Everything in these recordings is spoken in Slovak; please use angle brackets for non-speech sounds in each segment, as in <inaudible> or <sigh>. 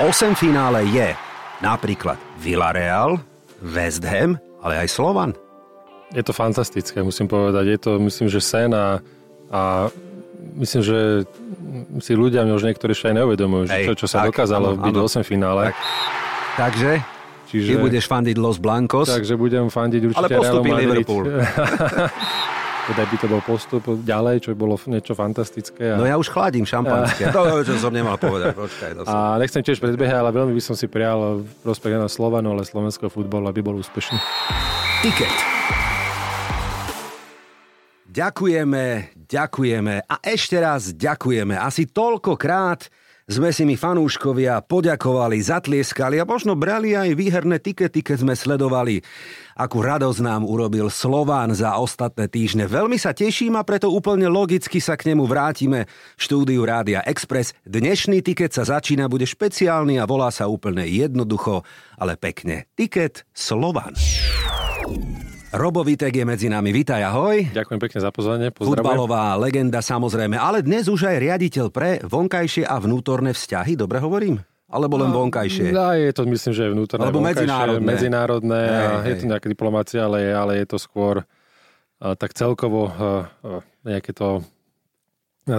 8 finále je napríklad Villarreal, West Ham, ale aj Slovan. Je to fantastické, musím povedať. Je to, myslím, že sen a, a myslím, že si ľudia už niektorí ešte aj neuvedomujú, že čo, čo sa tak, dokázalo áno, byť v 8 finále. Tak. Takže Čiže, Ty budeš fandiť Los Blancos. Takže budem fandiť určite Ale postupí Liverpool. <laughs> teda by to bol postup ďalej, čo by bolo niečo fantastické. A... No ja už chladím šampanské. to, čo som nemal povedať. Počkaj, to som... A nechcem tiež predbiehať, ale veľmi by som si prijal prospech na Slovanu, ale slovenského futbalu, aby bol úspešný. Ticket. Ďakujeme, ďakujeme a ešte raz ďakujeme. Asi toľkokrát sme si my fanúškovia poďakovali, zatlieskali a možno brali aj výherné tikety, keď sme sledovali, akú radosť nám urobil Slován za ostatné týždne. Veľmi sa teším a preto úplne logicky sa k nemu vrátime v štúdiu Rádia Express. Dnešný tiket sa začína, bude špeciálny a volá sa úplne jednoducho, ale pekne. Tiket Slován. Robo Vitek je medzi nami. Vítaj, ahoj. Ďakujem pekne za pozvanie. Futbalová legenda samozrejme, ale dnes už aj riaditeľ pre vonkajšie a vnútorné vzťahy, dobre hovorím? Alebo len vonkajšie? No, je to myslím, že vnútorné, Alebo medzinárodné. medzinárodné hej, a hej. je to nejaká diplomácia, ale je, ale je to skôr uh, tak celkovo uh, uh, nejaké to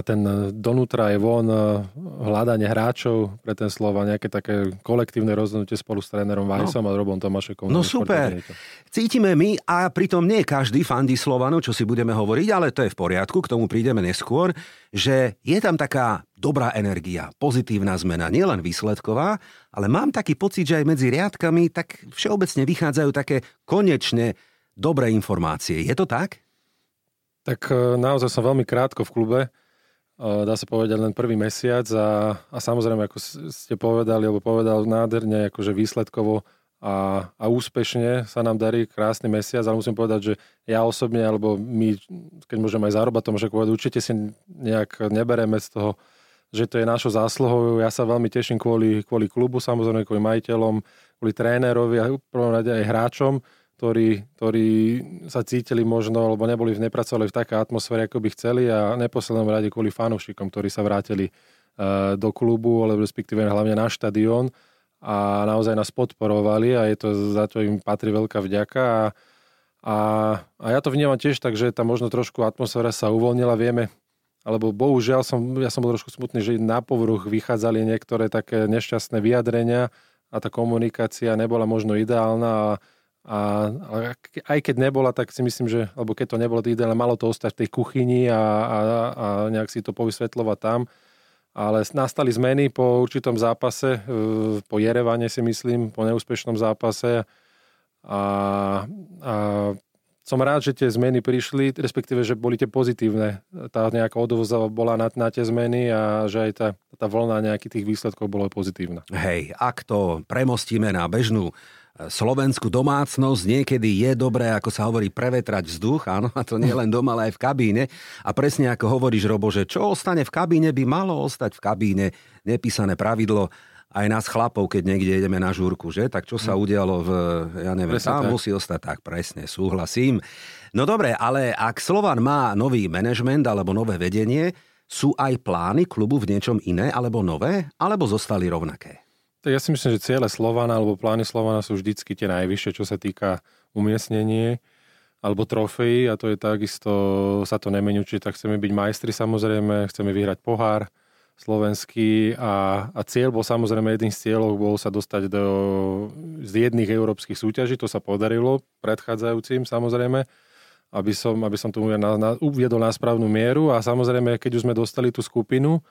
ten e, donútra je von e, hľadanie hráčov pre ten slova, nejaké také kolektívne rozhodnutie spolu s trénerom Vajsom no. a Robom Tomášekom. No super. Cítime my a pritom nie každý fandí Slovanu, čo si budeme hovoriť, ale to je v poriadku, k tomu prídeme neskôr, že je tam taká dobrá energia, pozitívna zmena, nielen výsledková, ale mám taký pocit, že aj medzi riadkami tak všeobecne vychádzajú také konečne dobré informácie. Je to tak? Tak e, naozaj som veľmi krátko v klube dá sa povedať, len prvý mesiac a, a samozrejme, ako ste povedali, alebo povedal nádherne, akože výsledkovo a, a úspešne sa nám darí krásny mesiac, ale musím povedať, že ja osobne, alebo my, keď môžeme aj zárobať, to môžem povedať, určite si nejak nebereme z toho, že to je našou zásluhou. Ja sa veľmi teším kvôli, kvôli klubu, samozrejme kvôli majiteľom, kvôli trénerovi a v prvom rade aj hráčom, ktorí, ktorí sa cítili možno, alebo neboli, nepracovali v takej atmosfére, ako by chceli a neposlednom rade kvôli fanúšikom, ktorí sa vrátili uh, do klubu, alebo respektíve hlavne na štadión a naozaj nás podporovali a je to, za to im patrí veľká vďaka a, a, a ja to vnímam tiež tak, že tam možno trošku atmosféra sa uvoľnila, vieme, alebo bohužiaľ som, ja som bol trošku smutný, že na povrch vychádzali niektoré také nešťastné vyjadrenia a tá komunikácia nebola možno ideálna a a, aj keď nebola, tak si myslím, že, alebo keď to nebolo ideálne, malo to ostať v tej kuchyni a, a, a nejak si to povysvetľovať tam. Ale nastali zmeny po určitom zápase, e, po Jerevane si myslím, po neúspešnom zápase. A, a som rád, že tie zmeny prišli, respektíve, že boli tie pozitívne. Tá nejaká odvoza bola na, na tie zmeny a že aj tá, tá vlna nejakých tých výsledkov bola pozitívna. Hej, ak to premostíme na bežnú slovenskú domácnosť niekedy je dobré, ako sa hovorí, prevetrať vzduch, áno, a to nie len doma, ale aj v kabíne. A presne ako hovoríš, Robo, že čo ostane v kabíne, by malo ostať v kabíne. Nepísané pravidlo aj nás chlapov, keď niekde ideme na žúrku, že? Tak čo sa hm. udialo v, ja neviem, presne tam tak. musí ostať tak, presne, súhlasím. No dobre, ale ak Slovan má nový manažment alebo nové vedenie, sú aj plány klubu v niečom iné alebo nové, alebo zostali rovnaké? Ja si myslím, že ciele Slovana alebo plány Slovana sú vždycky tie najvyššie, čo sa týka umiestnenie alebo trofejí a to je takisto, sa to nemení určite, tak chceme byť majstri samozrejme, chceme vyhrať pohár slovenský a, a cieľ bol samozrejme jedným z cieľov bol sa dostať do z jedných európskych súťaží, to sa podarilo predchádzajúcim samozrejme, aby som, aby som to uviedol na, na, uviedol na správnu mieru a samozrejme, keď už sme dostali tú skupinu,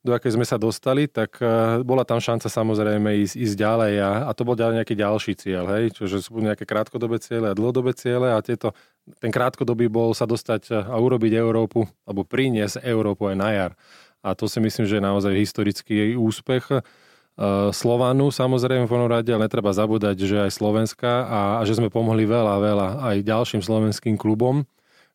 do akej sme sa dostali, tak uh, bola tam šanca samozrejme ísť, ísť ďalej a, a to bol ďalej nejaký ďalší cieľ, hej, čiže sú nejaké krátkodobé ciele a dlhodobé ciele a tieto, ten krátkodobý bol sa dostať e, a urobiť Európu, alebo priniesť Európu aj na jar. A to si myslím, že je naozaj historický úspech. Uh, Slovanu samozrejme v rade, ale netreba zabúdať, že aj Slovenska a, a že sme pomohli veľa, veľa aj ďalším slovenským klubom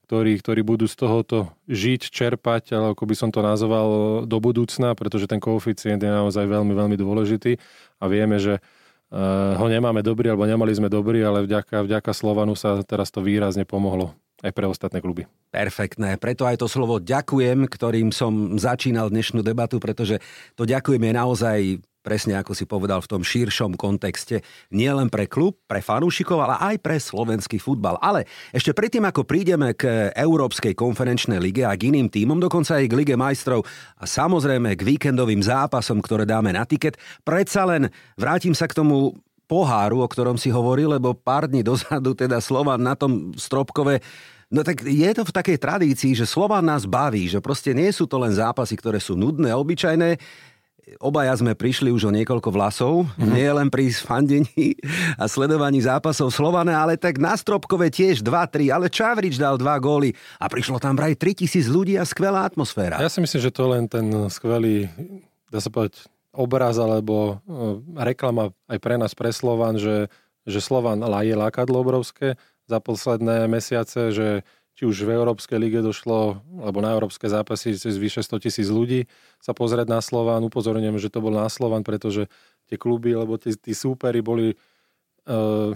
ktorí, ktorí budú z tohoto žiť, čerpať, ale ako by som to nazval do budúcna, pretože ten koeficient je naozaj veľmi, veľmi dôležitý a vieme, že uh, ho nemáme dobrý, alebo nemali sme dobrý, ale vďaka, vďaka Slovanu sa teraz to výrazne pomohlo aj pre ostatné kluby. Perfektné, preto aj to slovo ďakujem, ktorým som začínal dnešnú debatu, pretože to ďakujem je naozaj presne ako si povedal v tom širšom kontexte, nie len pre klub, pre fanúšikov, ale aj pre slovenský futbal. Ale ešte predtým, ako prídeme k Európskej konferenčnej lige a k iným týmom, dokonca aj k Lige majstrov a samozrejme k víkendovým zápasom, ktoré dáme na tiket, predsa len vrátim sa k tomu poháru, o ktorom si hovoril, lebo pár dní dozadu teda Slovan na tom Stropkove No tak je to v takej tradícii, že Slovan nás baví, že proste nie sú to len zápasy, ktoré sú nudné, obyčajné. Obaja sme prišli už o niekoľko vlasov, mm-hmm. nie len pri fandení a sledovaní zápasov Slovana, ale tak na Stropkove tiež 2-3, ale Čavrič dal dva góly a prišlo tam vraj 3000 ľudí a skvelá atmosféra. Ja si myslím, že to len ten skvelý, dá sa povedať, obraz alebo e, reklama aj pre nás, pre Slovan, že, že Slovan je lákadlo obrovské za posledné mesiace, že či už v Európskej lige došlo, alebo na európske zápasy cez vyše 100 tisíc ľudí sa pozrieť na Slovan. Upozorňujem, že to bol na Slovan, pretože tie kluby, alebo tí, tí súperi boli, uh,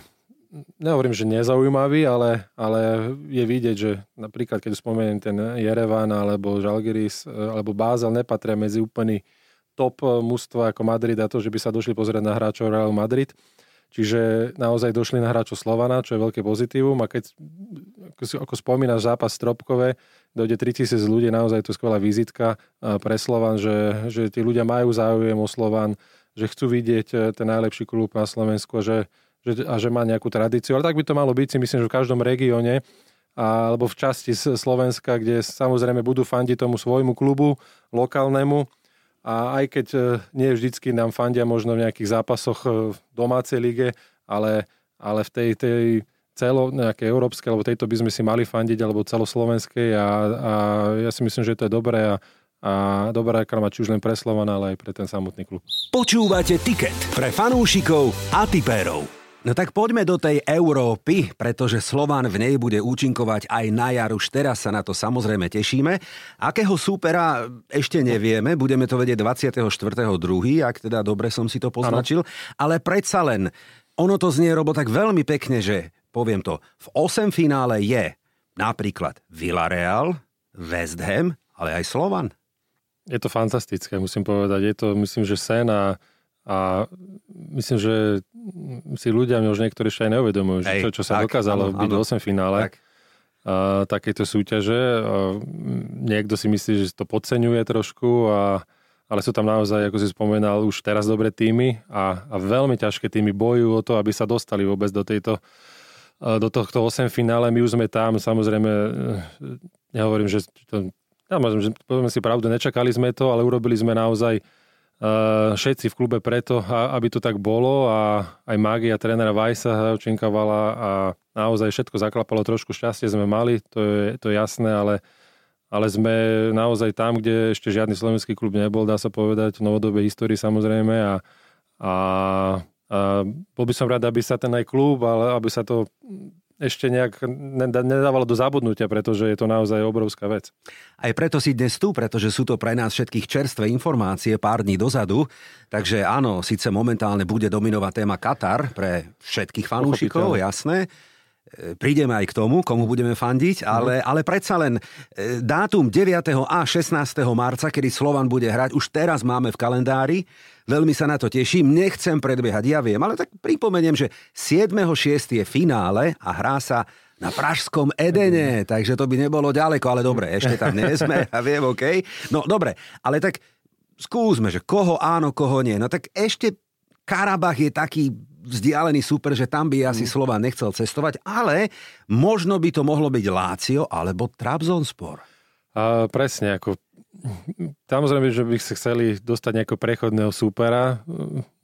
nehovorím, že nezaujímaví, ale, ale je vidieť, že napríklad, keď spomeniem ten Jerevan, alebo Žalgiris, uh, alebo Bázel nepatria medzi úplný top mužstva ako Madrid a to, že by sa došli pozrieť na hráčov Real Madrid. Čiže naozaj došli na hráčov Slovana, čo je veľké pozitívum. A keď, ako, ako spomínaš zápas Stropkové, dojde 3000 ľudí, naozaj to je skvelá vizitka pre Slovan, že, že tí ľudia majú záujem o Slovan, že chcú vidieť e, ten najlepší klub na Slovensku že, že, a že má nejakú tradíciu. Ale tak by to malo byť, si myslím, že v každom regióne alebo v časti Slovenska, kde samozrejme budú fandiť tomu svojmu klubu lokálnemu, a aj keď e, nie vždycky nám fandia možno v nejakých zápasoch e, v domácej lige, ale, ale v tej, tej celo nejakej európskej, alebo tejto by sme si mali fandiť, alebo celoslovenskej a, a ja si myslím, že to je dobré a, a dobrá reklama či už len pre Slovan, ale aj pre ten samotný klub. Počúvate Ticket pre fanúšikov a tipérov. No tak poďme do tej Európy, pretože Slován v nej bude účinkovať aj na jar. Už teraz sa na to samozrejme tešíme. Akého súpera ešte nevieme, budeme to vedieť 24.2., ak teda dobre som si to poznačil, ano. ale predsa len, ono to znie, Robo, tak veľmi pekne, že poviem to, v 8 finále je napríklad Villarreal, West Ham, ale aj Slovan. Je to fantastické, musím povedať. Je to, myslím, že sen a, a myslím, že si ľudia už niektorí ešte aj neuvedomujú, že čo, čo sa tak, dokázalo áno, byť v 8 finále tak. a, takéto súťaže. A, niekto si myslí, že to podceňuje trošku, a, ale sú tam naozaj, ako si spomenal, už teraz dobré týmy a, a veľmi ťažké týmy bojujú o to, aby sa dostali vôbec do tejto do tohto 8 finále. My už sme tam, samozrejme, nehovorím, že to, ja môžem, že povedzme si pravdu, nečakali sme to, ale urobili sme naozaj Uh, všetci v klube preto, aby to tak bolo a aj mágia trénera Vajsa učinkovala a naozaj všetko zaklapalo, trošku šťastie sme mali, to je, to je jasné, ale, ale sme naozaj tam, kde ešte žiadny slovenský klub nebol, dá sa povedať, v novodobej histórii samozrejme a, a, a bol by som rád, aby sa ten aj klub, ale aby sa to ešte nejak nedávalo do zabudnutia, pretože je to naozaj obrovská vec. Aj preto si dnes tu, pretože sú to pre nás všetkých čerstvé informácie pár dní dozadu. Takže áno, síce momentálne bude dominovať téma Katar pre všetkých fanúšikov, jasné. E, prídeme aj k tomu, komu budeme fandiť, mhm. ale, ale predsa len e, dátum 9. a 16. marca, kedy Slovan bude hrať, už teraz máme v kalendári. Veľmi sa na to teším, nechcem predbiehať, ja viem, ale tak pripomeniem, že 7.6. je finále a hrá sa na Pražskom Edene, takže to by nebolo ďaleko, ale dobre, ešte tam nie sme, ja viem, OK. No dobre, ale tak skúsme, že koho áno, koho nie. No tak ešte Karabach je taký vzdialený super, že tam by asi mm. Slova nechcel cestovať, ale možno by to mohlo byť Lácio alebo Trabzonspor. A presne, ako Samozrejme, že by sa chceli dostať nejakého prechodného súpera,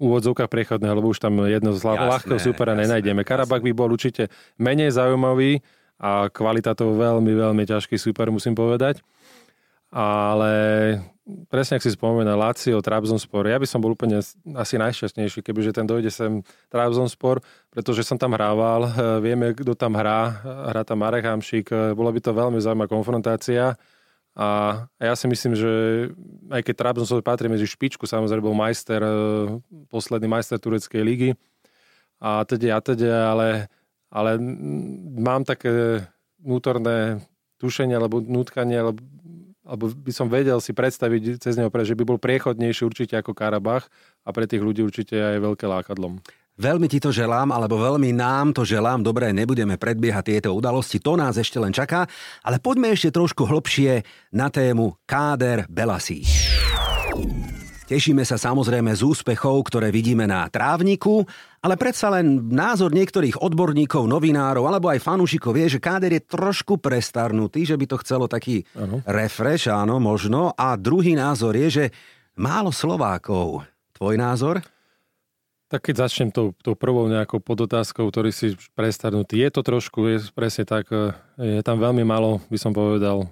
úvodzovka prechodného, lebo už tam jedno z ľahkého súpera jasné, nenájdeme. Karabak by bol určite menej zaujímavý a kvalitatov veľmi, veľmi ťažký súper, musím povedať. Ale presne, ak si spomína Lazio, Trabzonspor, ja by som bol úplne asi najšťastnejší, kebyže ten dojde sem Trabzonspor, pretože som tam hrával, <laughs> vieme, kto tam hrá, hrá tam Marek Hamšík, bola by to veľmi zaujímavá konfrontácia a ja si myslím, že aj keď Trabzonspor patrí medzi špičku, samozrejme bol majster, e, posledný majster tureckej ligy a teda a teda, ale, ale mám také vnútorné tušenie alebo nutkanie, alebo alebo by som vedel si predstaviť cez neho, že by bol priechodnejší určite ako Karabach a pre tých ľudí určite aj veľké lákadlom. Veľmi ti to želám, alebo veľmi nám to želám. Dobre, nebudeme predbiehať tieto udalosti, to nás ešte len čaká. Ale poďme ešte trošku hlbšie na tému Káder Belasí. Tešíme sa samozrejme z úspechov, ktoré vidíme na trávniku, ale predsa len názor niektorých odborníkov, novinárov alebo aj fanúšikov je, že káder je trošku prestarnutý, že by to chcelo taký uh-huh. refresh, áno, možno. A druhý názor je, že málo Slovákov. Tvoj názor? Tak keď začnem tou, tou prvou nejakou podotázkou, ktorý si prestarnutý, je to trošku, je presne tak, e, je tam veľmi málo, by som povedal,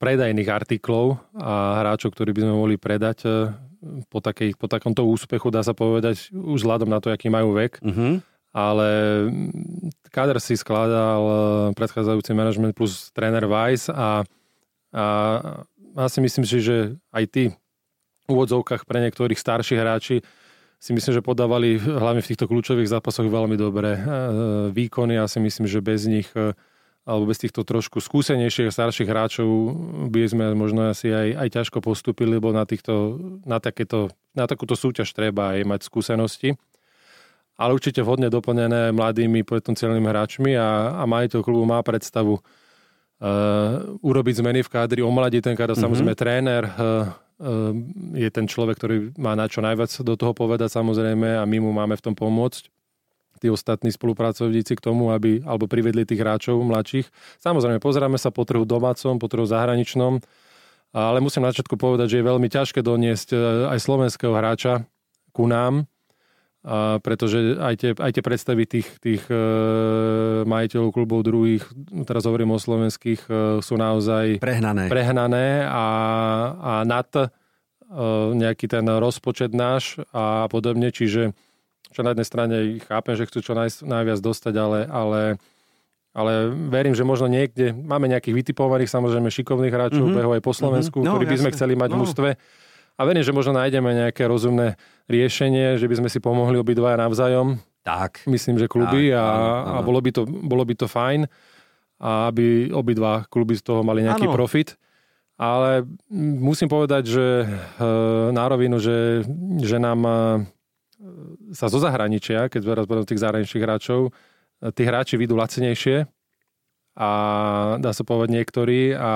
predajných artiklov a hráčov, ktorí by sme mohli predať e, po, takej, po takomto úspechu, dá sa povedať, už vzhľadom na to, aký majú vek. Uh-huh. Ale káder si skladal e, predchádzajúci manažment plus tréner Weiss a, a asi myslím si, že aj ty v úvodzovkách pre niektorých starších hráči si myslím, že podávali hlavne v týchto kľúčových zápasoch veľmi dobré e, výkony. Ja si myslím, že bez nich e, alebo bez týchto trošku skúsenejších starších hráčov by sme možno asi aj, aj ťažko postupili, lebo na, týchto, na, takéto, na takúto súťaž treba aj mať skúsenosti. Ale určite vhodne doplnené mladými potenciálnymi hráčmi a, a majiteľ klubu má predstavu uh, urobiť zmeny v kádri, omladiť ten káder, mm-hmm. samozrejme tréner, uh, je ten človek, ktorý má na čo najviac do toho povedať samozrejme a my mu máme v tom pomôcť tí ostatní spolupracovníci k tomu, aby alebo privedli tých hráčov mladších. Samozrejme, pozeráme sa po trhu domácom, po trhu zahraničnom, ale musím na začiatku povedať, že je veľmi ťažké doniesť e, aj slovenského hráča ku nám, a pretože aj tie, aj tie predstavy tých, tých e, majiteľov klubov druhých, teraz hovorím o slovenských, e, sú naozaj prehnané, prehnané a, a nad e, nejaký ten rozpočet náš a podobne, čiže čo na jednej strane chápem, že chcú čo naj, najviac dostať, ale, ale, ale verím, že možno niekde máme nejakých vytipovaných, samozrejme šikovných hráčov, mm-hmm. behu aj po Slovensku, mm-hmm. no, ktorí by sme chceli mať no. v mústve a verím, že možno nájdeme nejaké rozumné riešenie, že by sme si pomohli obidvaja navzájom. Tak. Myslím, že kluby tak, a, áno, áno. a bolo, by to, bolo by to fajn, a aby obidva kluby z toho mali nejaký áno. profit. Ale musím povedať, že e, na rovinu, že, že nám e, sa zo zahraničia, keď teraz budem tých zahraničných hráčov, e, tí hráči vidú lacenejšie, a dá sa povedať niektorí, a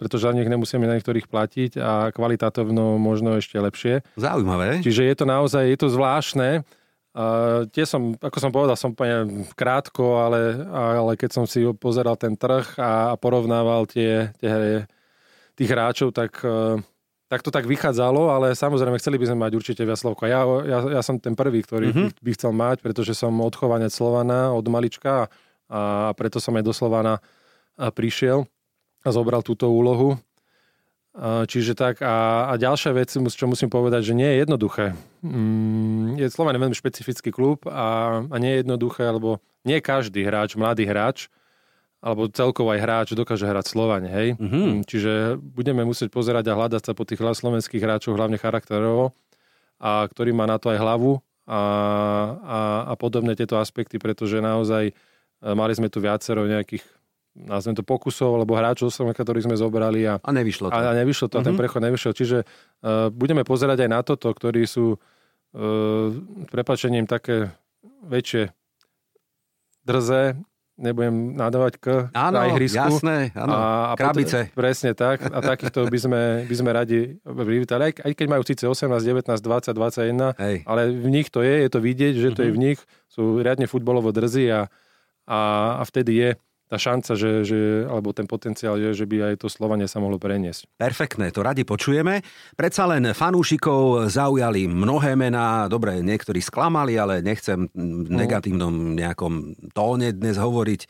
pretože za nich nemusíme na niektorých platiť a kvalitatívno možno ešte lepšie. Zaujímavé. Čiže je to naozaj, je to zvláštne. Uh, tie som, ako som povedal, som úplne krátko, ale, ale keď som si pozeral ten trh a, a porovnával tie, tie, tých hráčov, tak, uh, tak to tak vychádzalo, ale samozrejme chceli by sme mať určite viac Slovka. Ja, ja, ja som ten prvý, ktorý mm-hmm. by, by chcel mať, pretože som odchovanec Slovana od malička a preto som aj doslova na, prišiel a zobral túto úlohu. Čiže tak a, a ďalšia vec, čo musím povedať, že nie je jednoduché. Mm, je Slovan veľmi špecifický klub a, a nie je jednoduché, lebo nie každý hráč, mladý hráč, alebo celkovo aj hráč dokáže hrať Slovane, hej. Mm-hmm. Čiže budeme musieť pozerať a hľadať sa po tých slovenských hráčoch, hlavne charakterovo, a ktorý má na to aj hlavu a, a, a podobné tieto aspekty, pretože naozaj E, mali sme tu viacero nejakých nazvem to pokusov, alebo hráčov, ktorých sme zobrali a, a nevyšlo to. A, a nevyšlo to, mm-hmm. ten mhm. prechod nevyšiel. Čiže uh, budeme pozerať aj na toto, ktorí sú uh, prepačením také väčšie drze, nebudem nadávať k áno, na ihrisku. jasné, áno, a, a krabice. Pot, presne tak. A takýchto by sme, by sme radi privítali. Aj, aj keď majú síce 18, 19, 20, 21, Hej. ale v nich to je, je to vidieť, že to mm-hmm. je v nich. Sú riadne futbolovo drzí a a, a vtedy je tá šanca, že, že, alebo ten potenciál je, že by aj to Slovanie sa mohlo preniesť. Perfektné, to radi počujeme. Predsa len fanúšikov zaujali mnohé mená, dobre, niektorí sklamali, ale nechcem v no. negatívnom nejakom tóne dnes hovoriť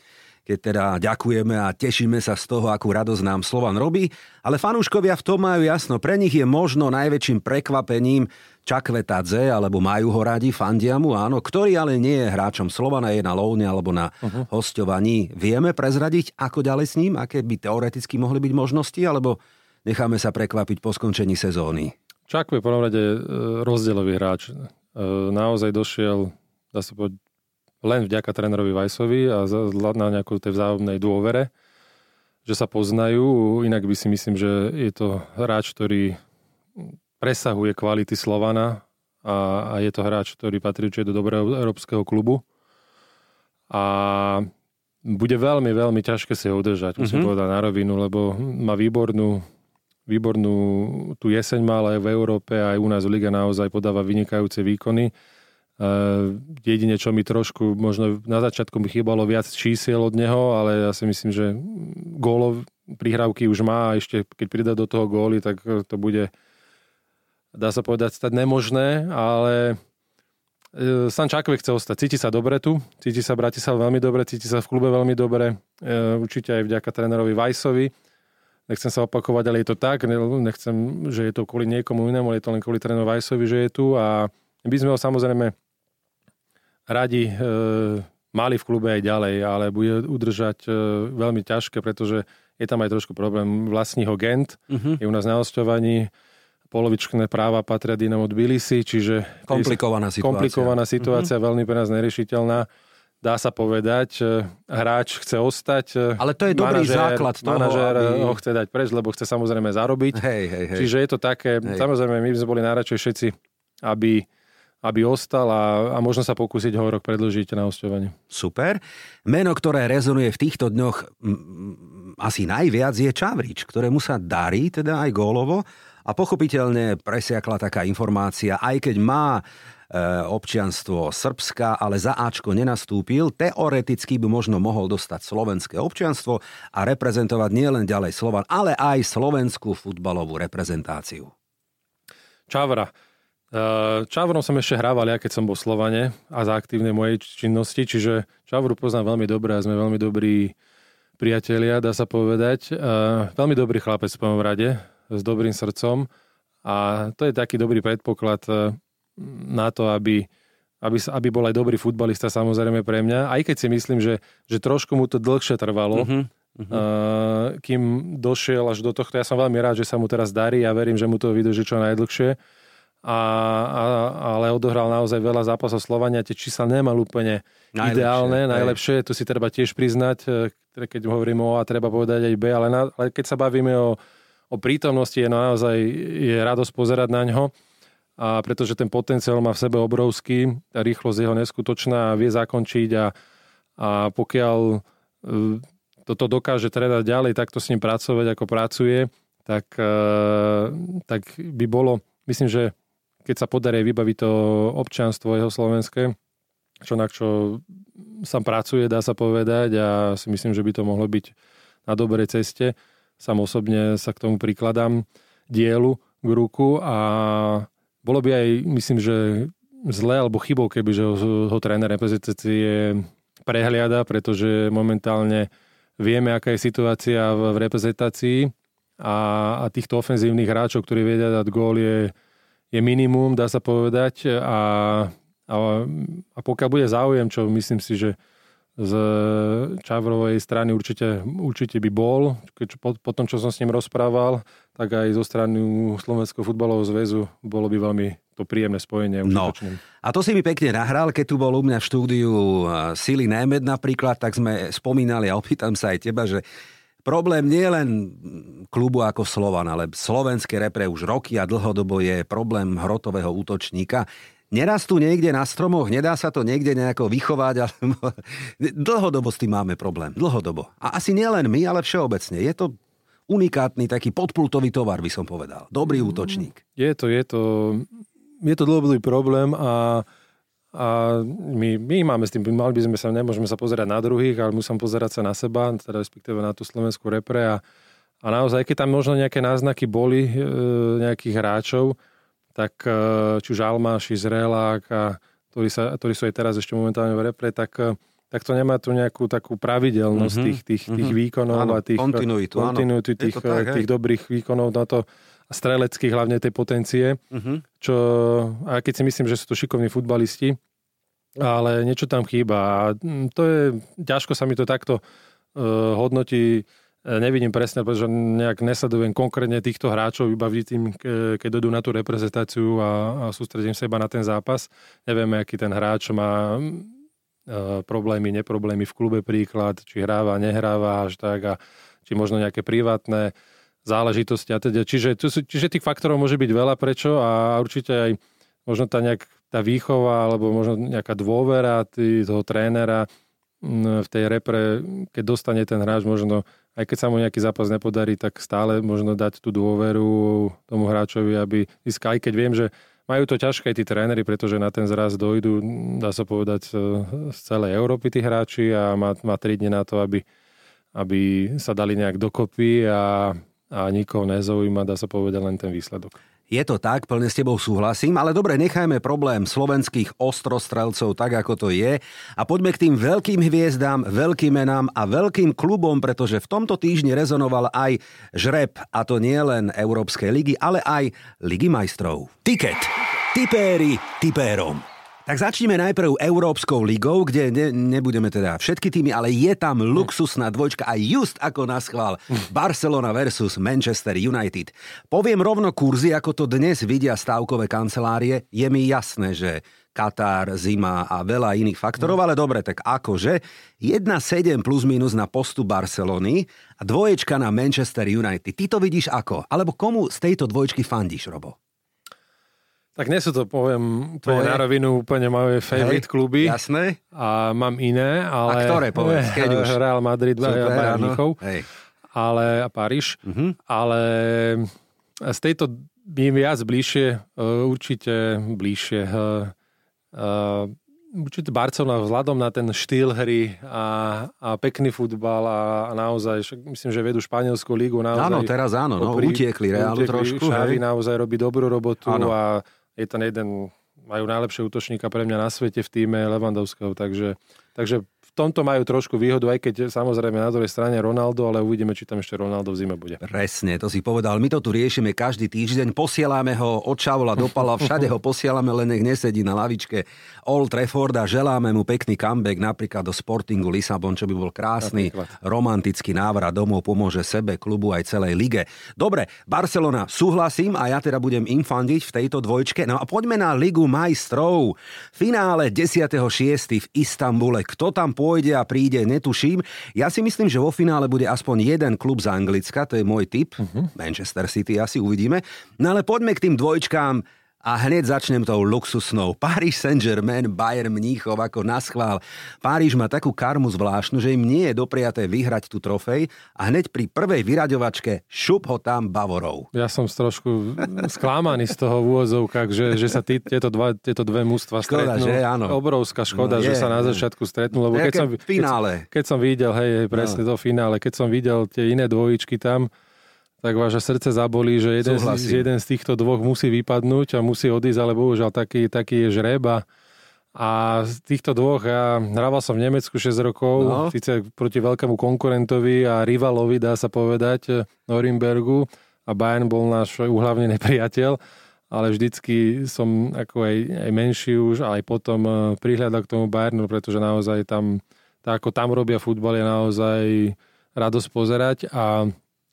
keď teda ďakujeme a tešíme sa z toho, akú radosť nám Slovan robí, ale fanúškovia v tom majú jasno, pre nich je možno najväčším prekvapením Čakvetadze, alebo majú ho radi, fandia mu, áno, ktorý ale nie je hráčom Slovana, je na Loune alebo na uh-huh. hostovaní. Vieme prezradiť, ako ďalej s ním, aké by teoreticky mohli byť možnosti, alebo necháme sa prekvapiť po skončení sezóny? Čakve v prvom rade e, rozdielový hráč. E, naozaj došiel, dá sa povedať, len vďaka trénerovi Vajsovi a na nejakú tej vzájomnej dôvere, že sa poznajú. Inak by si myslím, že je to hráč, ktorý presahuje kvality Slovana a, a je to hráč, ktorý patrí určite do dobrého európskeho klubu. A bude veľmi, veľmi ťažké si ho udržať, musím mm-hmm. povedať na rovinu, lebo má výbornú, výbornú tú jeseň mal aj v Európe, aj u nás Liga naozaj podáva vynikajúce výkony. Uh, jedine, čo mi trošku, možno na začiatku mi chýbalo viac čísiel od neho, ale ja si myslím, že gólov, prihrávky už má a ešte keď pridá do toho góly, tak to bude dá sa povedať, stať nemožné, ale e, Sančákovi chce ostať. Cíti sa dobre tu, cíti sa Bratislav veľmi dobre, cíti sa v klube veľmi dobre, e, určite aj vďaka trénerovi Vajsovi. Nechcem sa opakovať, ale je to tak, nechcem, že je to kvôli niekomu inému, ale je to len kvôli trénerovi Vajsovi, že je tu a by sme ho samozrejme radi e, mali v klube aj ďalej, ale bude udržať e, veľmi ťažké, pretože je tam aj trošku problém vlastní ho Gent, uh-huh. je u nás na hostovaní, polovičné práva patria Dynamo Tbilisi, čiže... Komplikovaná situácia. Komplikovaná situácia, mm-hmm. veľmi pre nás neriešiteľná. Dá sa povedať, e, hráč chce ostať. E, Ale to je dobrý manažér, základ toho, Manažér aby... ho chce dať preč, lebo chce samozrejme zarobiť. Hej, hej, hej. Čiže je to také, hej. samozrejme my sme boli najradšej všetci, aby aby ostal a, a možno sa pokúsiť ho rok predlžiť na hostovanie. Super. Meno, ktoré rezonuje v týchto dňoch m, asi najviac je Čavrič, ktorému sa darí teda aj gólovo a pochopiteľne presiakla taká informácia, aj keď má e, občianstvo Srbska, ale za Ačko nenastúpil, teoreticky by možno mohol dostať slovenské občianstvo a reprezentovať nielen ďalej Slovan, ale aj slovenskú futbalovú reprezentáciu. Čavra. E, Čavrom som ešte hrával ja, keď som bol Slovane a za aktívnej mojej činnosti, čiže Čavru poznám veľmi dobre a sme veľmi dobrí priatelia, dá sa povedať. E, veľmi dobrý chlapec v prvom rade, s dobrým srdcom a to je taký dobrý predpoklad eh, na to, aby, aby, aby bol aj dobrý futbalista samozrejme pre mňa, aj keď si myslím, že, že trošku mu to dlhšie trvalo, uh-huh. Uh, kým došiel až do tohto. Ja som veľmi rád, že sa mu teraz darí a verím, že mu to vydrží čo najdlhšie. A, a, ale odohral naozaj veľa zápasov Slovania, tie čísla nemal úplne najlepšie, ideálne, aj. najlepšie, to si treba tiež priznať, eh, keď hovorím o A, treba povedať aj B, ale, na, ale keď sa bavíme o, o prítomnosti je naozaj je radosť pozerať na ňo, a pretože ten potenciál má v sebe obrovský, tá rýchlosť jeho neskutočná a vie zakončiť a, a pokiaľ e, toto dokáže trénať ďalej, takto s ním pracovať, ako pracuje, tak, e, tak by bolo, myslím, že keď sa podarí vybaviť to občanstvo jeho slovenské, čo na čo sa pracuje, dá sa povedať a si myslím, že by to mohlo byť na dobrej ceste, Sam osobne sa k tomu prikladám dielu k ruku a bolo by aj, myslím, že zle alebo chybou, keby že ho, ho tréner reprezentácie prehliada, pretože momentálne vieme, aká je situácia v, v reprezentácii a, a týchto ofenzívnych hráčov, ktorí vedia dať gól, je, je minimum, dá sa povedať. A, a, a pokiaľ bude záujem, čo myslím si, že z Čavrovej strany určite, určite by bol. Keď po, po tom, čo som s ním rozprával, tak aj zo strany Slovenského futbalového zväzu bolo by veľmi to príjemné spojenie. No, a to si mi pekne nahral, keď tu bol u mňa v štúdiu Sily Némed napríklad, tak sme spomínali a opýtam sa aj teba, že problém nie len klubu ako Slovan, ale slovenské repre už roky a dlhodobo je problém hrotového útočníka nerastú niekde na stromoch, nedá sa to niekde nejako vychovať, <laughs> ale dlhodobo s tým máme problém. Dlhodobo. A asi nielen my, ale všeobecne. Je to unikátny taký podpultový tovar, by som povedal. Dobrý mm, útočník. Je to, je to, je to dlhodobý problém a, a my, my máme s tým, mali by sme sa, nemôžeme sa pozerať na druhých, ale musím pozerať sa na seba, teda respektíve na tú slovenskú repre a, a naozaj, keď tam možno nejaké náznaky boli e, nejakých hráčov, tak e, či už Almáš, Izraelák, a, ktorí, sa, ktorí sú aj teraz ešte momentálne v repre, tak, e, tak to nemá tu nejakú takú pravidelnosť mm-hmm. tých, tých, tých mm-hmm. výkonov áno, a tých, kontinuitu, kontinuitu tých, tak, tých dobrých výkonov na to a streleckých hlavne tej potencie, mm-hmm. čo, a keď si myslím, že sú to šikovní futbalisti, ale niečo tam chýba a to je, ťažko sa mi to takto uh, hodnotí E, nevidím presne, pretože nejak nesledujem konkrétne týchto hráčov, iba tým, keď dojdú na tú reprezentáciu a, a sústredím sa iba na ten zápas. Nevieme, aký ten hráč má problémy, neproblémy v klube príklad, či hráva, nehráva až tak a či možno nejaké privátne záležitosti a teda. Čiže, čiže tých faktorov môže byť veľa prečo a určite aj možno tá, nejak, tá výchova alebo možno nejaká dôvera tý, toho trénera v tej repre, keď dostane ten hráč možno, aj keď sa mu nejaký zápas nepodarí, tak stále možno dať tú dôveru tomu hráčovi, aby získal, aj keď viem, že majú to ťažké tí tréneri, pretože na ten zraz dojdu, dá sa povedať, z celej Európy tí hráči a má, má 3 dni na to, aby, aby sa dali nejak dokopy a, a nikoho nezaujíma, dá sa povedať, len ten výsledok. Je to tak, plne s tebou súhlasím, ale dobre, nechajme problém slovenských ostrostrelcov tak, ako to je a poďme k tým veľkým hviezdám, veľkým menám a veľkým klubom, pretože v tomto týždni rezonoval aj žreb, a to nie len Európskej ligy, ale aj Ligy majstrov. Tiket. Tipéri tipérom. Tak začneme najprv Európskou ligou, kde ne, nebudeme teda všetky týmy, ale je tam luxusná dvojčka a just ako na schvál Barcelona versus Manchester United. Poviem rovno kurzy, ako to dnes vidia stávkové kancelárie. Je mi jasné, že Katar, zima a veľa iných faktorov, ale dobre, tak akože 1,7 plus minus na postu Barcelony a dvoječka na Manchester United. Ty to vidíš ako? Alebo komu z tejto dvojčky fandíš, Robo? Tak nie sú to, poviem, úplne na rovinu úplne moje favorite Hej, kluby. Jasné. A mám iné, ale... A ktoré, povedz, keď už? Real Madrid, Super, Bayern Hej. Ale, a Paríž. Uh-huh. Ale z tejto by viac bližšie, e, určite bližšie, uh, určite Barcelona vzhľadom na ten štýl hry a, a pekný futbal a, a naozaj, myslím, že vedú španielskú lígu naozaj. Áno, teraz áno, no, utiekli Realu utiekli, trošku. Šávi naozaj robí dobrú robotu áno. a je ten jeden, majú najlepšieho útočníka pre mňa na svete v týme Levandovského, takže, takže tomto majú trošku výhodu, aj keď samozrejme na druhej strane Ronaldo, ale uvidíme, či tam ešte Ronaldo v zime bude. Presne, to si povedal. My to tu riešime každý týždeň, posielame ho od Čavola do Pala, všade ho posielame, len nech nesedí na lavičke Old Trafford a želáme mu pekný comeback napríklad do Sportingu Lisabon, čo by bol krásny, romantický návrat domov, pomôže sebe, klubu aj celej lige. Dobre, Barcelona, súhlasím a ja teda budem im fandiť v tejto dvojčke. No a poďme na Ligu majstrov. Finále 10.6. v Istambule. Kto tam pôjde pôjde a príde, netuším. Ja si myslím, že vo finále bude aspoň jeden klub z Anglicka, to je môj tip. Uh-huh. Manchester City asi uvidíme. No ale poďme k tým dvojčkám. A hneď začnem tou luxusnou. Paris Saint-Germain, Bayern Mníchov ako na schvál. Páriž má takú karmu zvláštnu, že im nie je dopriaté vyhrať tú trofej a hneď pri prvej vyraďovačke šup ho tam Bavorov. Ja som trošku sklamaný z toho v že, že sa tí, tieto, dva, tieto dve mústva škoda, stretnú. Že, áno. Obrovská škoda, no, je, že sa na začiatku stretnú. Lebo keď som, finále. Keď, keď som videl, hej, hej presne no. to finále, keď som videl tie iné dvojičky tam, tak vaše srdce zabolí, že jeden z, jeden z týchto dvoch musí vypadnúť a musí odísť, ale bohužiaľ taký, taký je žreb a, z týchto dvoch, ja hrával som v Nemecku 6 rokov, no. síce proti veľkému konkurentovi a rivalovi, dá sa povedať, Norimbergu. A Bayern bol náš úhlavný nepriateľ, ale vždycky som ako aj, aj menší už, aj potom eh, prihľadal k tomu Bayernu, pretože naozaj tam, tak ako tam robia futbal, je naozaj radosť pozerať. A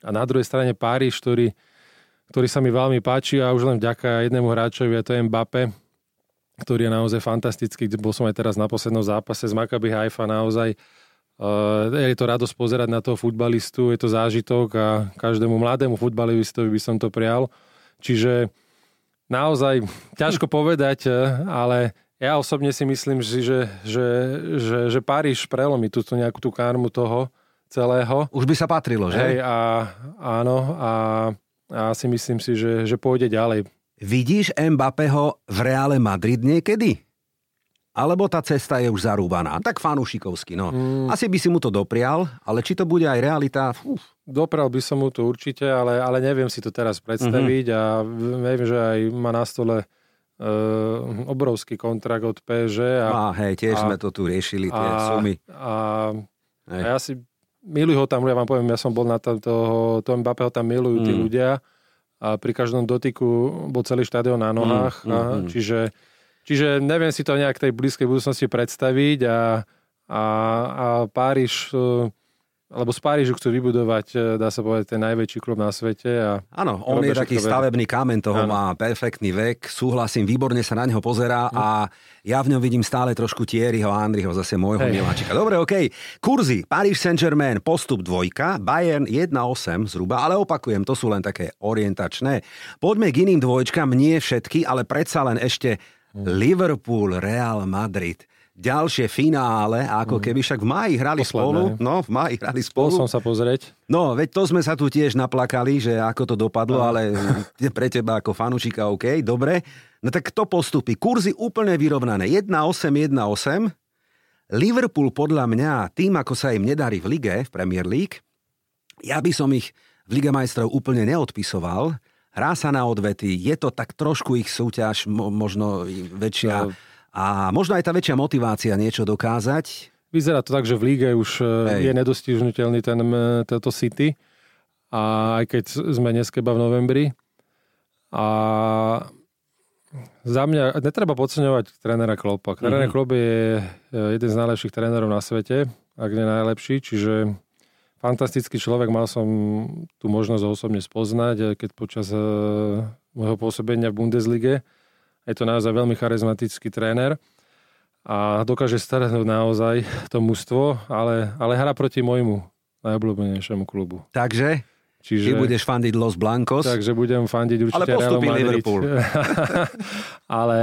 a na druhej strane Páriž, ktorý, ktorý sa mi veľmi páči a už len vďaka jednému hráčovi, a to je Mbappe, ktorý je naozaj fantastický. Bol som aj teraz na poslednom zápase z Maccabi Haifa, naozaj uh, je to radosť pozerať na toho futbalistu, je to zážitok a každému mladému futbalistovi by som to prial. Čiže naozaj ťažko povedať, eh, ale ja osobne si myslím, že, že, že, že Paríž prelomí túto nejakú tú karmu toho, celého. Už by sa patrilo, že? Hej, a áno, a, a si myslím si, že, že pôjde ďalej. Vidíš Mbappého v Reále Madrid niekedy? Alebo tá cesta je už zarúbaná? Tak fanúšikovsky, no. Mm. Asi by si mu to doprial, ale či to bude aj realita? Uf. Doprial by som mu to určite, ale, ale neviem si to teraz predstaviť mm-hmm. a viem, že aj má na stole uh, obrovský kontrakt od PSG. A, a hej, tiež a, sme to tu riešili, tie a, sumy. A, a ja si milujú ho tam, ja vám poviem, ja som bol na to, toho, toho Mbappého tam milujú mm. tí ľudia a pri každom dotyku bol celý štadión na nohách, mm, a, mm, mm. čiže, čiže neviem si to nejak tej blízkej budúcnosti predstaviť a, a, a Páriž e, lebo z Parížu chcú vybudovať, e, dá sa povedať, ten najväčší klub na svete. A Áno, on je taký stavebný kamen, toho ano. má perfektný vek, súhlasím, výborne sa na neho pozerá a ja v ňom vidím stále trošku Thierryho a Andriho, zase môjho Hej. miláčika. Dobre, OK. Kurzy, Paris Saint-Germain, postup dvojka, Bayern 1,8 zhruba, ale opakujem, to sú len také orientačné. Poďme k iným dvojčkám, nie všetky, ale predsa len ešte Liverpool, Real Madrid ďalšie finále, ako mhm. keby však v máji hrali Posledné. spolu. No, v máji hrali spolu. Bol som sa pozrieť. No, veď to sme sa tu tiež naplakali, že ako to dopadlo, no. ale pre teba ako fanušika OK, dobre. No tak to postupy. Kurzy úplne vyrovnané. 1-8, 1-8. Liverpool podľa mňa, tým ako sa im nedarí v lige, v Premier League, ja by som ich v Lige majstrov úplne neodpisoval. Hrá sa na odvety, je to tak trošku ich súťaž, možno väčšia... No a možno aj tá väčšia motivácia niečo dokázať. Vyzerá to tak, že v líge už e, Hej. je nedostižnutelný ten, e, tento City. A aj keď sme dneska v novembri. A za mňa, netreba podceňovať trénera Kloppa. Tréner mm-hmm. Klopp je e, jeden z najlepších trénerov na svete, ak nie najlepší, čiže fantastický človek, mal som tú možnosť ho osobne spoznať, keď počas môjho pôsobenia v Bundeslige je to naozaj veľmi charizmatický tréner a dokáže starať naozaj to mužstvo, ale, ale hra proti môjmu najobľúbenejšiemu klubu. Takže? Čiže, Ty budeš fandiť Los Blancos. Takže budem fandiť určite ale Madrid. Liverpool. <laughs> ale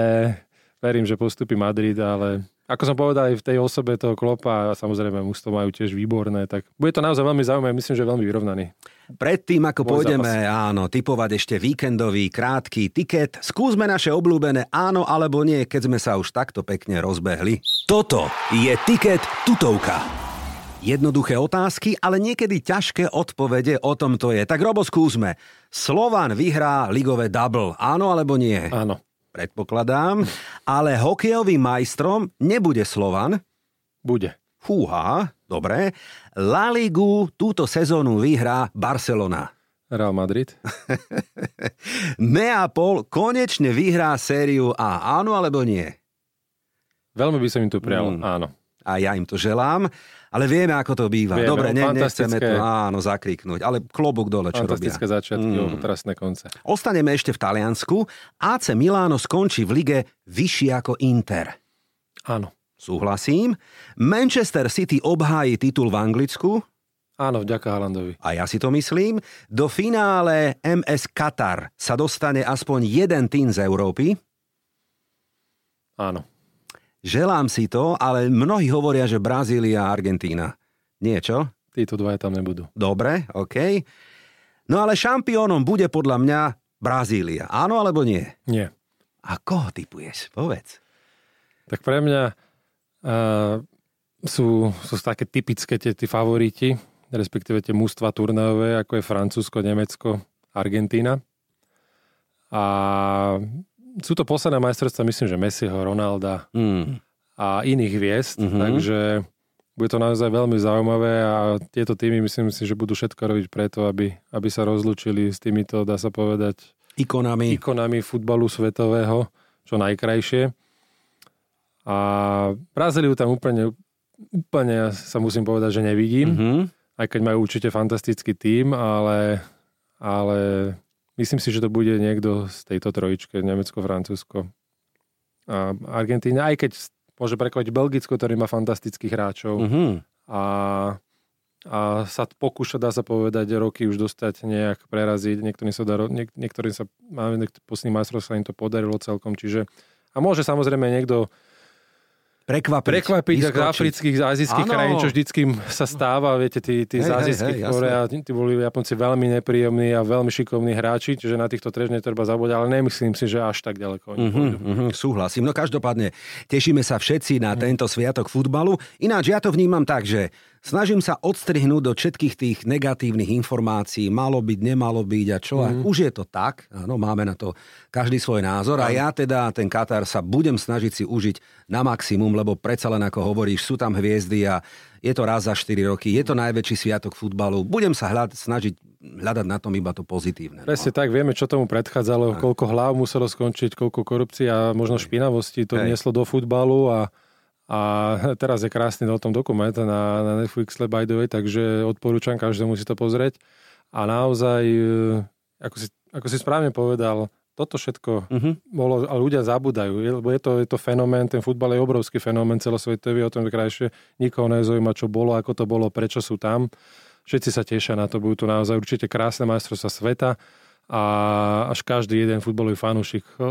verím, že postupí Madrid, ale ako som povedal aj v tej osobe toho klopa, a samozrejme mužstvo majú tiež výborné, tak bude to naozaj veľmi zaujímavé, myslím, že veľmi vyrovnaný. Predtým, ako Môj pôjdeme, zápas. áno, typovať ešte víkendový, krátky tiket, skúsme naše obľúbené áno alebo nie, keď sme sa už takto pekne rozbehli. Toto je tiket tutovka. Jednoduché otázky, ale niekedy ťažké odpovede o tom to je. Tak Robo, skúsme. Slovan vyhrá ligové double, áno alebo nie? Áno predpokladám, ale hokejovým majstrom nebude Slovan. Bude. Fúha, dobre. La Ligu túto sezónu vyhrá Barcelona. Real Madrid. <laughs> Neapol konečne vyhrá sériu A. Áno alebo nie? Veľmi by som im tu prijal, mm. áno. A ja im to želám. Ale vieme, ako to býva. Vieme, Dobre, ne, nechceme to áno, zakriknúť, ale klobúk dole, čo robia. Fantastické začiatky, mm. trestné konce. Ostaneme ešte v Taliansku. AC Milano skončí v lige vyššie ako Inter. Áno. Súhlasím. Manchester City obhájí titul v Anglicku. Áno, vďaka Haalandovi. A ja si to myslím. Do finále MS Qatar sa dostane aspoň jeden tým z Európy. Áno. Želám si to, ale mnohí hovoria, že Brazília a Argentína. Nie, čo? Títo dvaja tam nebudú. Dobre, OK. No ale šampiónom bude podľa mňa Brazília. Áno alebo nie? Nie. A koho typuješ? Povedz. Tak pre mňa uh, sú, sú také typické tie, tie favoriti, respektíve tie mústva turnajové, ako je Francúzsko, Nemecko, Argentína. A sú to posledné majstrovstvá, myslím, že Messiho, Ronalda mm. a iných hviezd, mm-hmm. takže bude to naozaj veľmi zaujímavé a tieto týmy myslím si, že budú všetko robiť preto, aby, aby sa rozlúčili s týmito, dá sa povedať, ikonami, ikonami futbalu svetového, čo najkrajšie. A Brazíliu tam úplne, úplne sa musím povedať, že nevidím, mm-hmm. aj keď majú určite fantastický tým, ale, ale Myslím si, že to bude niekto z tejto trojičky, Nemecko, Francúzsko a Argentína, aj keď môže prekvať Belgicko, ktorý má fantastických hráčov mm-hmm. a, a sa pokúša, dá sa povedať, roky už dostať nejak preraziť. Niektorým sa, daro, niek- niektorým sa máme posledný majstrov sa im to podarilo celkom, čiže a môže samozrejme niekto prekvapiť. Prekvapiť z afrických, z azijských krajín, čo vždycky sa stáva, viete, tí, tí hej, z azijských hej, Korea, tí boli Japonci veľmi nepríjemní a veľmi šikovní hráči, čiže na týchto trež netreba zabúdať, ale nemyslím si, že až tak ďaleko. Uh-huh, uh-huh, súhlasím. No každopádne, tešíme sa všetci na uh-huh. tento sviatok futbalu. Ináč ja to vnímam tak, že Snažím sa odstrihnúť do všetkých tých negatívnych informácií, malo byť, nemalo byť a čo. Mm. Už je to tak, áno, máme na to každý svoj názor a ja teda ten Katar sa budem snažiť si užiť na maximum, lebo predsa len ako hovoríš, sú tam hviezdy a je to raz za 4 roky, je to najväčší sviatok futbalu. Budem sa hľad, snažiť hľadať na tom iba to pozitívne. No. Presne tak, vieme, čo tomu predchádzalo, koľko hlav muselo skončiť, koľko korupcie a možno špinavosti to Hej. nieslo do futbalu a a teraz je krásny o tom dokument na, na Netflixe by the way, takže odporúčam každému si to pozrieť. A naozaj, e, ako si, ako si správne povedal, toto všetko uh-huh. bolo, a ľudia zabúdajú, lebo je to, je to fenomén, ten futbal je obrovský fenomén celosvetový, o tom krajšie nikoho nezaujíma, čo bolo, ako to bolo, prečo sú tam. Všetci sa tešia na to, budú tu naozaj určite krásne majstrovstvá sveta a až každý jeden futbalový fanúšik e,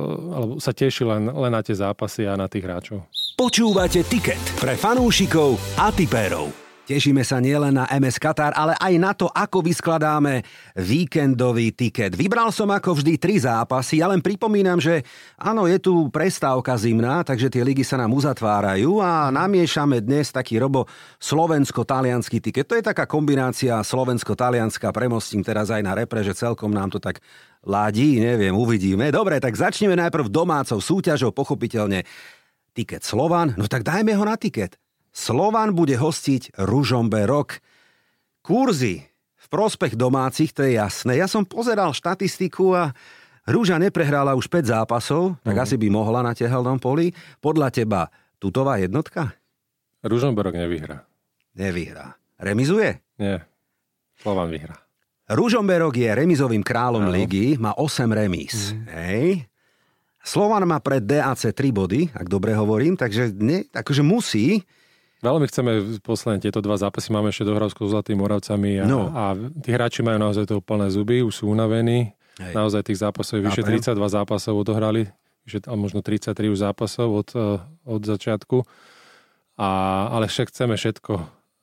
sa teší len, len na tie zápasy a na tých hráčov. Počúvate Ticket pre fanúšikov a tipérov. Tešíme sa nielen na MS Qatar, ale aj na to, ako vyskladáme víkendový tiket. Vybral som ako vždy tri zápasy, ja len pripomínam, že áno, je tu prestávka zimná, takže tie ligy sa nám uzatvárajú a namiešame dnes taký robo slovensko-talianský tiket. To je taká kombinácia slovensko-talianská, premostím teraz aj na repre, že celkom nám to tak ladí, neviem, uvidíme. Dobre, tak začneme najprv domácou súťažou, pochopiteľne tiket Slovan, no tak dajme ho na tiket. Slovan bude hostiť Ružombe rok. Kurzy v prospech domácich, to je jasné. Ja som pozeral štatistiku a Rúža neprehrala už 5 zápasov, tak uh-huh. asi by mohla na tehelnom poli. Podľa teba tutová jednotka? Ružomberok nevyhrá. Nevyhrá. Remizuje? Nie. Slovan vyhrá. Ružomberok je remizovým kráľom ligy, má 8 remíz. Uh-huh. Hej. Slovan má pred DAC 3 body, ak dobre hovorím, takže ne, akože musí. Veľmi chceme posledné tieto dva zápasy, máme ešte dohravskou Zlatými Moravcami a, no. a tí hráči majú naozaj toho plné zuby, už sú unavení. Hej. Naozaj tých zápasov je vyše 32 zápasov odohrali, vyše, a možno 33 už zápasov od, eh, od začiatku. A, ale však chceme všetko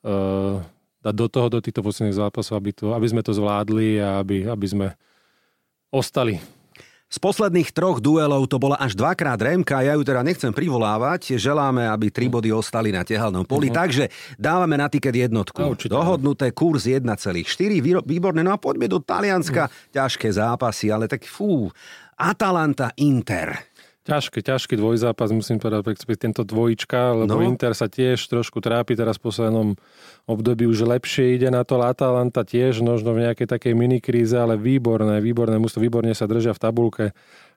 uh, dať do toho, do týchto posledných zápasov, aby, to, aby sme to zvládli a aby, aby sme ostali z posledných troch duelov to bola až dvakrát Remka, ja ju teda nechcem privolávať, želáme, aby tri body ostali na tehalnom poli, uh-huh. takže dávame na tiket jednotku. No, Dohodnuté kurz 1,4, výborné, no a poďme do Talianska, uh-huh. ťažké zápasy, ale tak fú, Atalanta Inter. Ťažký, ťažký dvojzápas, musím povedať, tento dvojička, lebo no. Inter sa tiež trošku trápi teraz v poslednom období už lepšie ide na to. Atalanta tiež možno v nejakej takej minikríze, ale výborné, výborné, musí výborne sa držia v tabulke.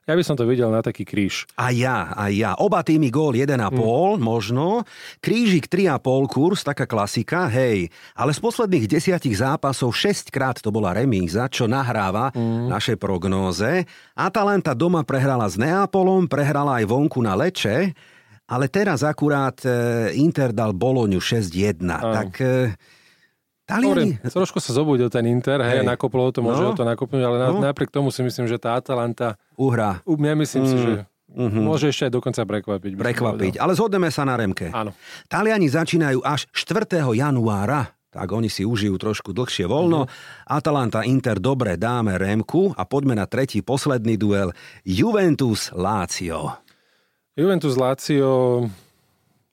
Ja by som to videl na taký kríž. A ja, a ja. Oba týmy gól 1,5 mm. možno. Krížik 3,5 kurz, taká klasika, hej. Ale z posledných desiatich zápasov 6 krát to bola remíza, čo nahráva mm. našej prognóze. Atalanta doma prehrala s Neapolom, prehrala aj vonku na Leče, ale teraz akurát e, Inter dal Boloňu 6-1. Tak e, Taliani... trošku sa zobudil ten Inter, hej, hej. nakoplo to, môže no. to nakopnúť, ale no. napriek tomu si myslím, že tá Atalanta... Uhrá. Ja myslím mm. si, že Mm-hmm. Môže ešte aj dokonca prekvapiť. Prekvapiť, ale zhodneme sa na Remke. Áno. Taliani začínajú až 4. januára, tak oni si užijú trošku dlhšie voľno. Mm-hmm. Atalanta Inter, dobre, dáme Remku a poďme na tretí, posledný duel. Juventus Lazio. Juventus Lazio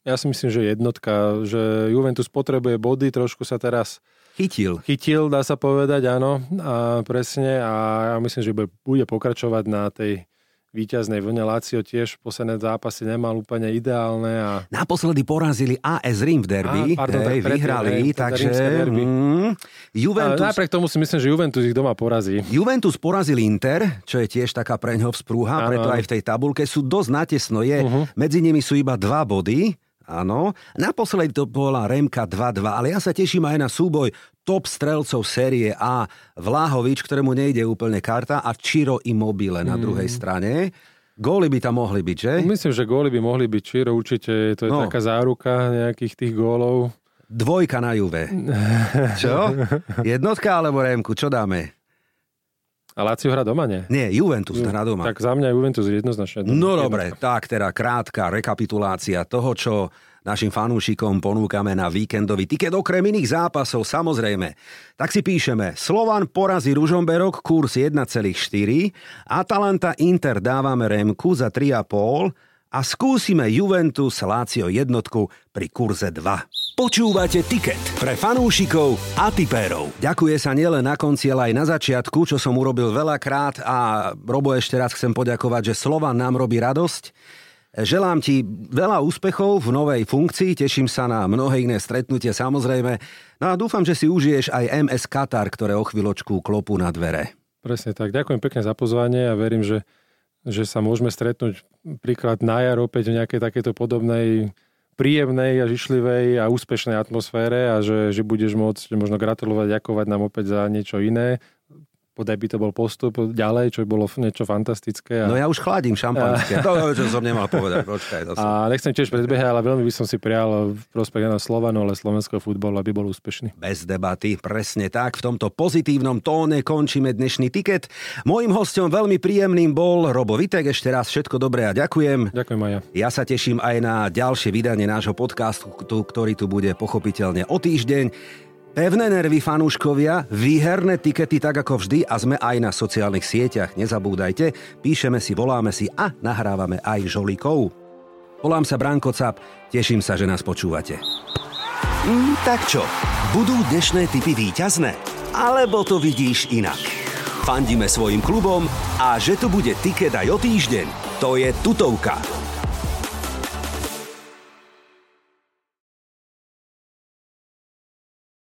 ja si myslím, že jednotka, že Juventus potrebuje body, trošku sa teraz Chytil. Chytil, dá sa povedať, áno, a presne. A ja myslím, že bude pokračovať na tej víťaznej vlne. Lácio tiež posledné zápasy nemal úplne ideálne. A... Naposledy porazili AS Rím v derby. Á, pardon, hej, tak vyhrali, hej, takže... Mm, Juventus... A napriek tomu si myslím, že Juventus ich doma porazí. Juventus porazil Inter, čo je tiež taká preňho vzprúha, preto aj v tej tabulke sú dosť natesno. Je, uh-huh. Medzi nimi sú iba dva body Áno. Naposledy to bola Remka 2-2, ale ja sa teším aj na súboj top strelcov série A Vláhovič, ktorému nejde úplne karta a Čiro Immobile na mm. druhej strane. Góly by tam mohli byť, že? Myslím, že góly by mohli byť Čiro, určite to je no. taká záruka nejakých tých gólov. Dvojka na Juve. <laughs> Čo? Jednotka alebo Remku? Čo dáme? A Lazio hra doma, nie? Nie, Juventus Ju, hra doma. Tak za mňa Juventus je jednoznačne. No dobre, tak teda krátka rekapitulácia toho, čo našim fanúšikom ponúkame na víkendový tiket okrem iných zápasov, samozrejme. Tak si píšeme, Slovan porazí Ružomberok, kurz 1,4, Atalanta Inter dávame Remku za 3,5 a skúsime Juventus Lácio jednotku pri kurze 2. Počúvate Ticket pre fanúšikov a tipérov. Ďakuje sa nielen na konci, ale aj na začiatku, čo som urobil veľakrát a Robo ešte raz chcem poďakovať, že Slovan nám robí radosť. Želám ti veľa úspechov v novej funkcii, teším sa na mnohé iné stretnutie samozrejme. No a dúfam, že si užiješ aj MS Qatar, ktoré o chvíľočku klopu na dvere. Presne tak. Ďakujem pekne za pozvanie a verím, že, že sa môžeme stretnúť príklad na jar opäť v nejakej takéto podobnej príjemnej a žišlivej a úspešnej atmosfére a že, že budeš môcť možno gratulovať, ďakovať nám opäť za niečo iné podaj by to bol postup ďalej, čo bolo niečo fantastické. A... No ja už chladím šampanské. to, čo som nemal povedať. Počkaj, to som... A nechcem tiež predbiehať, ale veľmi by som si prial v prospech na Slovanu, ale slovenského futbalu, aby bol úspešný. Bez debaty, presne tak. V tomto pozitívnom tóne končíme dnešný tiket. Mojím hostom veľmi príjemným bol Robo Vitek. Ešte raz všetko dobré a ďakujem. Ďakujem aj ja. Ja sa teším aj na ďalšie vydanie nášho podcastu, ktorý tu bude pochopiteľne o týždeň. Pevné nervy fanúškovia, výherné tikety tak ako vždy a sme aj na sociálnych sieťach, nezabúdajte. Píšeme si, voláme si a nahrávame aj žolíkov. Volám sa Branko Cap, teším sa, že nás počúvate. Mm, tak čo, budú dnešné typy výťazné? Alebo to vidíš inak? Fandíme svojim klubom a že to bude tiket aj o týždeň, to je tutovka.